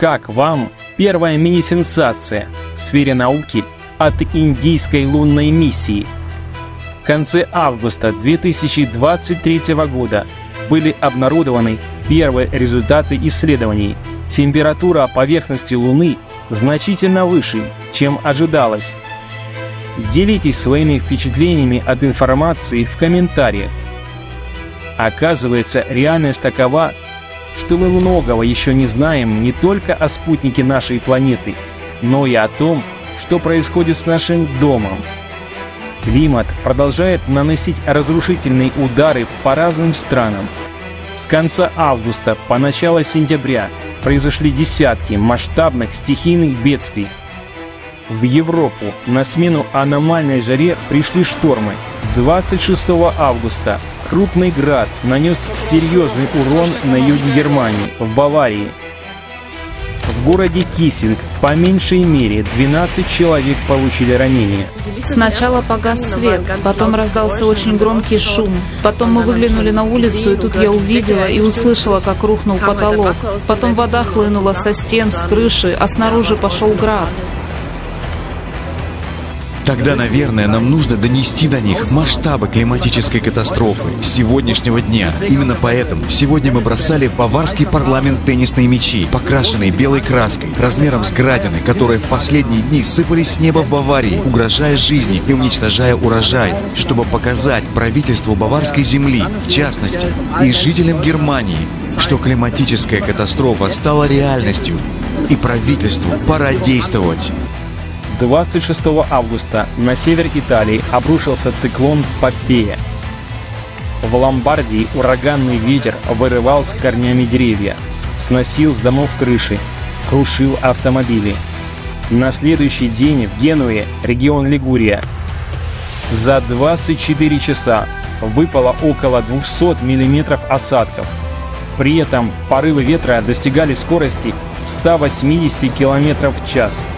Как вам первая мини-сенсация в сфере науки от индийской лунной миссии? В конце августа 2023 года были обнародованы первые результаты исследований. Температура поверхности Луны значительно выше, чем ожидалось. Делитесь своими впечатлениями от информации в комментариях. Оказывается, реальность такова, что мы многого еще не знаем не только о спутнике нашей планеты, но и о том, что происходит с нашим домом. Климат продолжает наносить разрушительные удары по разным странам. С конца августа по начало сентября произошли десятки масштабных стихийных бедствий. В Европу на смену аномальной жаре пришли штормы. 26 августа крупный град нанес серьезный урон на юге Германии, в Баварии. В городе Кисинг по меньшей мере 12 человек получили ранения. Сначала погас свет, потом раздался очень громкий шум. Потом мы выглянули на улицу, и тут я увидела и услышала, как рухнул потолок. Потом вода хлынула со стен, с крыши, а снаружи пошел град. Тогда, наверное, нам нужно донести до них масштабы климатической катастрофы сегодняшнего дня. Именно поэтому сегодня мы бросали в баварский парламент теннисные мячи, покрашенные белой краской, размером с градины, которые в последние дни сыпались с неба в Баварии, угрожая жизни и уничтожая урожай, чтобы показать правительству баварской земли, в частности, и жителям Германии, что климатическая катастрофа стала реальностью, и правительству пора действовать. 26 августа на север Италии обрушился циклон Попея. В Ломбардии ураганный ветер вырывал с корнями деревья, сносил с домов крыши, крушил автомобили. На следующий день в Генуе, регион Лигурия, за 24 часа выпало около 200 мм осадков. При этом порывы ветра достигали скорости 180 км в час –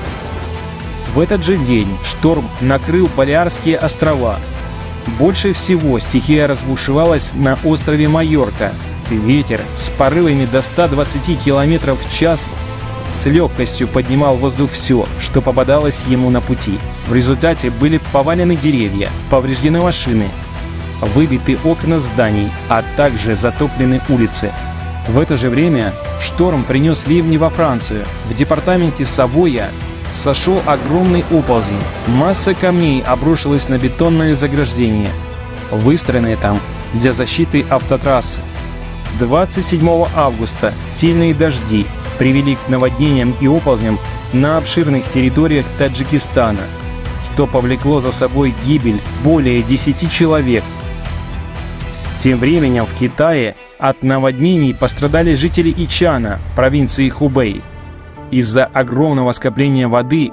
в этот же день шторм накрыл Балиарские острова. Больше всего стихия разбушевалась на острове Майорка. Ветер с порывами до 120 км в час с легкостью поднимал в воздух все, что попадалось ему на пути. В результате были повалены деревья, повреждены машины, выбиты окна зданий, а также затоплены улицы. В это же время шторм принес ливни во Францию. В департаменте Савоя сошел огромный оползень. Масса камней обрушилась на бетонное заграждение, выстроенное там для защиты автотрассы. 27 августа сильные дожди привели к наводнениям и оползням на обширных территориях Таджикистана, что повлекло за собой гибель более 10 человек. Тем временем в Китае от наводнений пострадали жители Ичана, провинции Хубэй. Из-за огромного скопления воды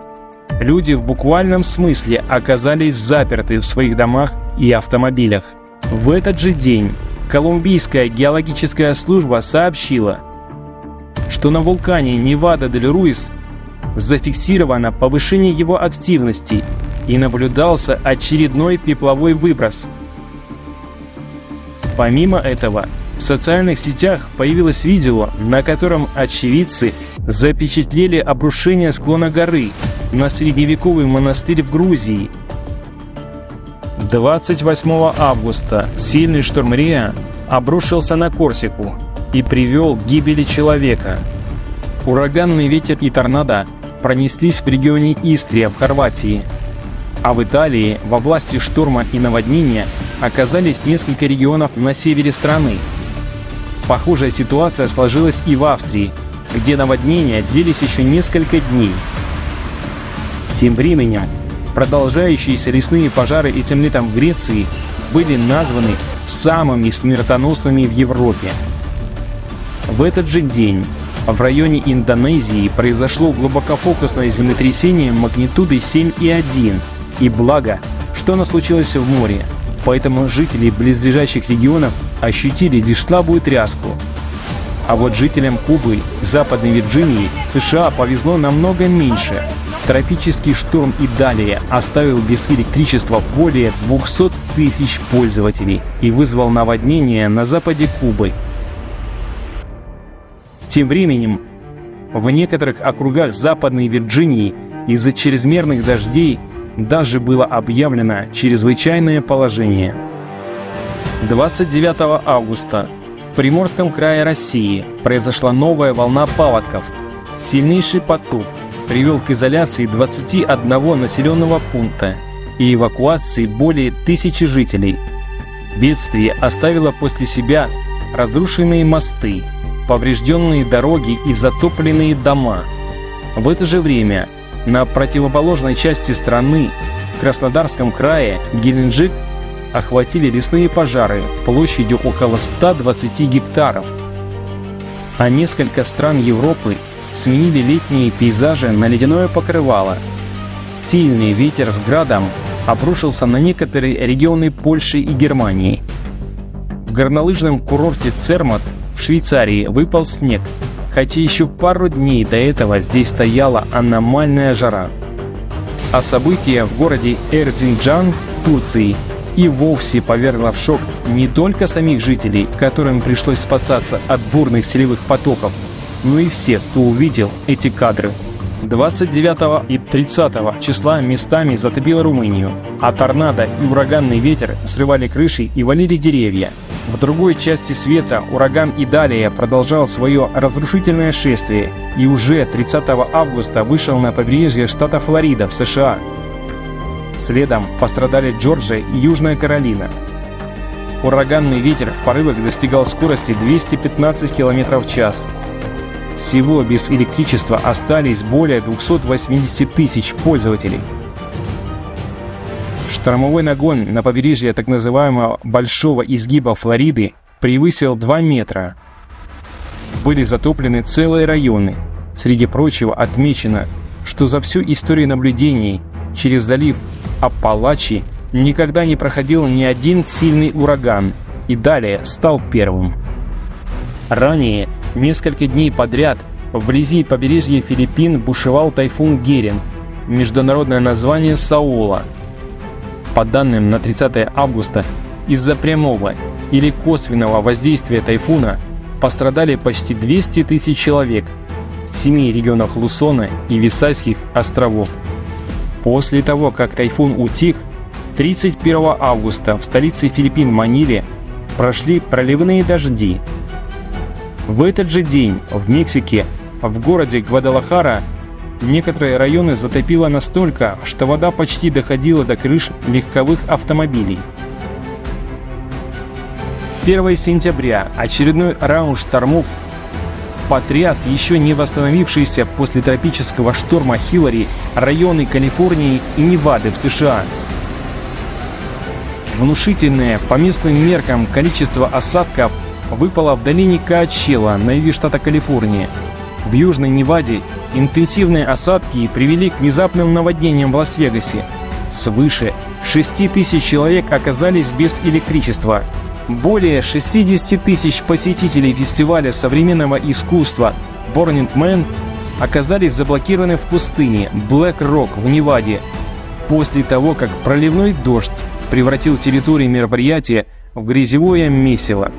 люди в буквальном смысле оказались заперты в своих домах и автомобилях. В этот же день Колумбийская геологическая служба сообщила, что на вулкане Невада-дель-Руис зафиксировано повышение его активности и наблюдался очередной пепловой выброс. Помимо этого, в социальных сетях появилось видео, на котором очевидцы запечатлели обрушение склона горы на средневековый монастырь в Грузии. 28 августа сильный шторм Риа обрушился на Корсику и привел к гибели человека. Ураганный ветер и торнадо пронеслись в регионе Истрия в Хорватии, а в Италии во власти шторма и наводнения оказались несколько регионов на севере страны – Похожая ситуация сложилась и в Австрии, где наводнения длились еще несколько дней. Тем временем, продолжающиеся лесные пожары этим летом в Греции были названы самыми смертоносными в Европе. В этот же день в районе Индонезии произошло глубокофокусное землетрясение магнитудой 7,1. И благо, что оно случилось в море, поэтому жители близлежащих регионов ощутили лишь слабую тряску. А вот жителям Кубы, Западной Вирджинии, США повезло намного меньше. Тропический шторм и далее оставил без электричества более 200 тысяч пользователей и вызвал наводнение на западе Кубы. Тем временем В некоторых округах Западной Вирджинии из-за чрезмерных дождей даже было объявлено чрезвычайное положение. 29 августа в Приморском крае России произошла новая волна паводков. Сильнейший потоп привел к изоляции 21 населенного пункта и эвакуации более тысячи жителей. Бедствие оставило после себя разрушенные мосты, поврежденные дороги и затопленные дома. В это же время на противоположной части страны, в Краснодарском крае, Геленджик охватили лесные пожары площадью около 120 гектаров. А несколько стран Европы сменили летние пейзажи на ледяное покрывало. Сильный ветер с градом обрушился на некоторые регионы Польши и Германии. В горнолыжном курорте Цермат в Швейцарии выпал снег, хотя еще пару дней до этого здесь стояла аномальная жара. А события в городе Эрдинджан, Турции, и вовсе повергло в шок не только самих жителей, которым пришлось спасаться от бурных селевых потоков, но и всех, кто увидел эти кадры. 29 и 30 числа местами затопило Румынию, а торнадо и ураганный ветер срывали крыши и валили деревья. В другой части света ураган Идалия продолжал свое разрушительное шествие и уже 30 августа вышел на побережье штата Флорида в США. Следом пострадали Джорджия и Южная Каролина. Ураганный ветер в порывах достигал скорости 215 км в час – всего без электричества остались более 280 тысяч пользователей. Штормовой нагон на побережье так называемого Большого изгиба Флориды превысил 2 метра. Были затоплены целые районы. Среди прочего отмечено, что за всю историю наблюдений через залив Апалачи никогда не проходил ни один сильный ураган и далее стал первым. Ранее Несколько дней подряд вблизи побережья Филиппин бушевал тайфун Герин, международное название Саула. По данным на 30 августа, из-за прямого или косвенного воздействия тайфуна пострадали почти 200 тысяч человек в семи регионах Лусона и Висайских островов. После того, как тайфун утих, 31 августа в столице Филиппин Маниле прошли проливные дожди – в этот же день в Мексике, в городе Гвадалахара, некоторые районы затопило настолько, что вода почти доходила до крыш легковых автомобилей. 1 сентября очередной раунд штормов потряс еще не восстановившиеся после тропического шторма Хиллари районы Калифорнии и Невады в США. Внушительное по местным меркам количество осадков выпала в долине Каачела на юге штата Калифорния. В Южной Неваде интенсивные осадки привели к внезапным наводнениям в Лас-Вегасе. Свыше 6 тысяч человек оказались без электричества. Более 60 тысяч посетителей фестиваля современного искусства Burning Man оказались заблокированы в пустыне Rock в Неваде после того, как проливной дождь превратил территорию мероприятия в грязевое месиво.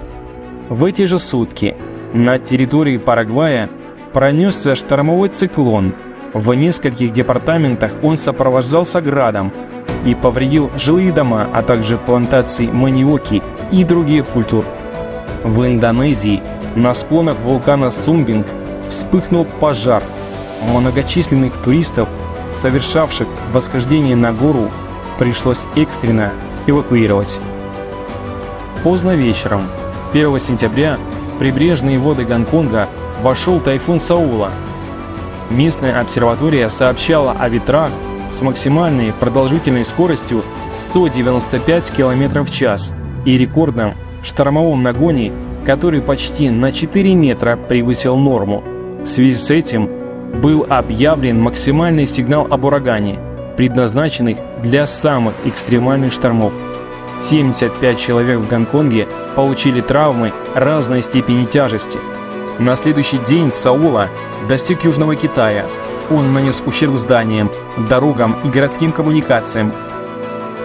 В эти же сутки над территорией Парагвая пронесся штормовой циклон. В нескольких департаментах он сопровождался градом и повредил жилые дома, а также плантации маниоки и других культур. В Индонезии на склонах вулкана Сумбинг вспыхнул пожар. Многочисленных туристов, совершавших восхождение на гору, пришлось экстренно эвакуировать. Поздно вечером 1 сентября прибрежные воды Гонконга вошел тайфун Саула. Местная обсерватория сообщала о ветрах с максимальной продолжительной скоростью 195 км в час и рекордном штормовом нагоне, который почти на 4 метра превысил норму. В связи с этим был объявлен максимальный сигнал об урагане, предназначенный для самых экстремальных штормов – 75 человек в Гонконге получили травмы разной степени тяжести. На следующий день Саула достиг Южного Китая. Он нанес ущерб зданиям, дорогам и городским коммуникациям.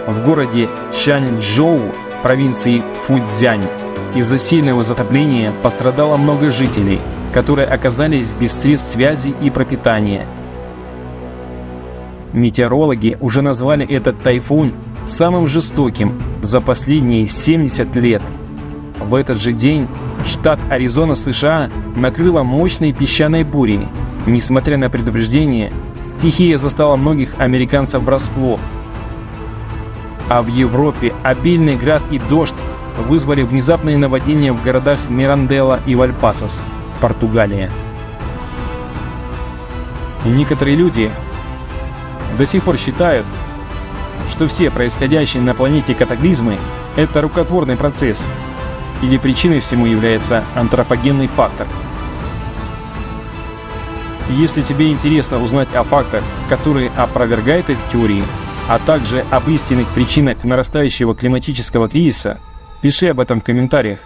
В городе Чанчжоу, провинции Фудзянь, из-за сильного затопления пострадало много жителей. которые оказались без средств связи и пропитания. Метеорологи уже назвали этот тайфун самым жестоким за последние 70 лет. В этот же день штат Аризона, США накрыла мощной песчаной бурей. Несмотря на предупреждение, стихия застала многих американцев врасплох. А в Европе обильный град и дождь вызвали внезапные наводнения в городах Миранделла и Вальпасос, Португалия. Некоторые люди до сих пор считают, что все происходящие на планете катаклизмы – это рукотворный процесс, или причиной всему является антропогенный фактор. Если тебе интересно узнать о фактах, которые опровергают эти теории, а также об истинных причинах нарастающего климатического кризиса, пиши об этом в комментариях.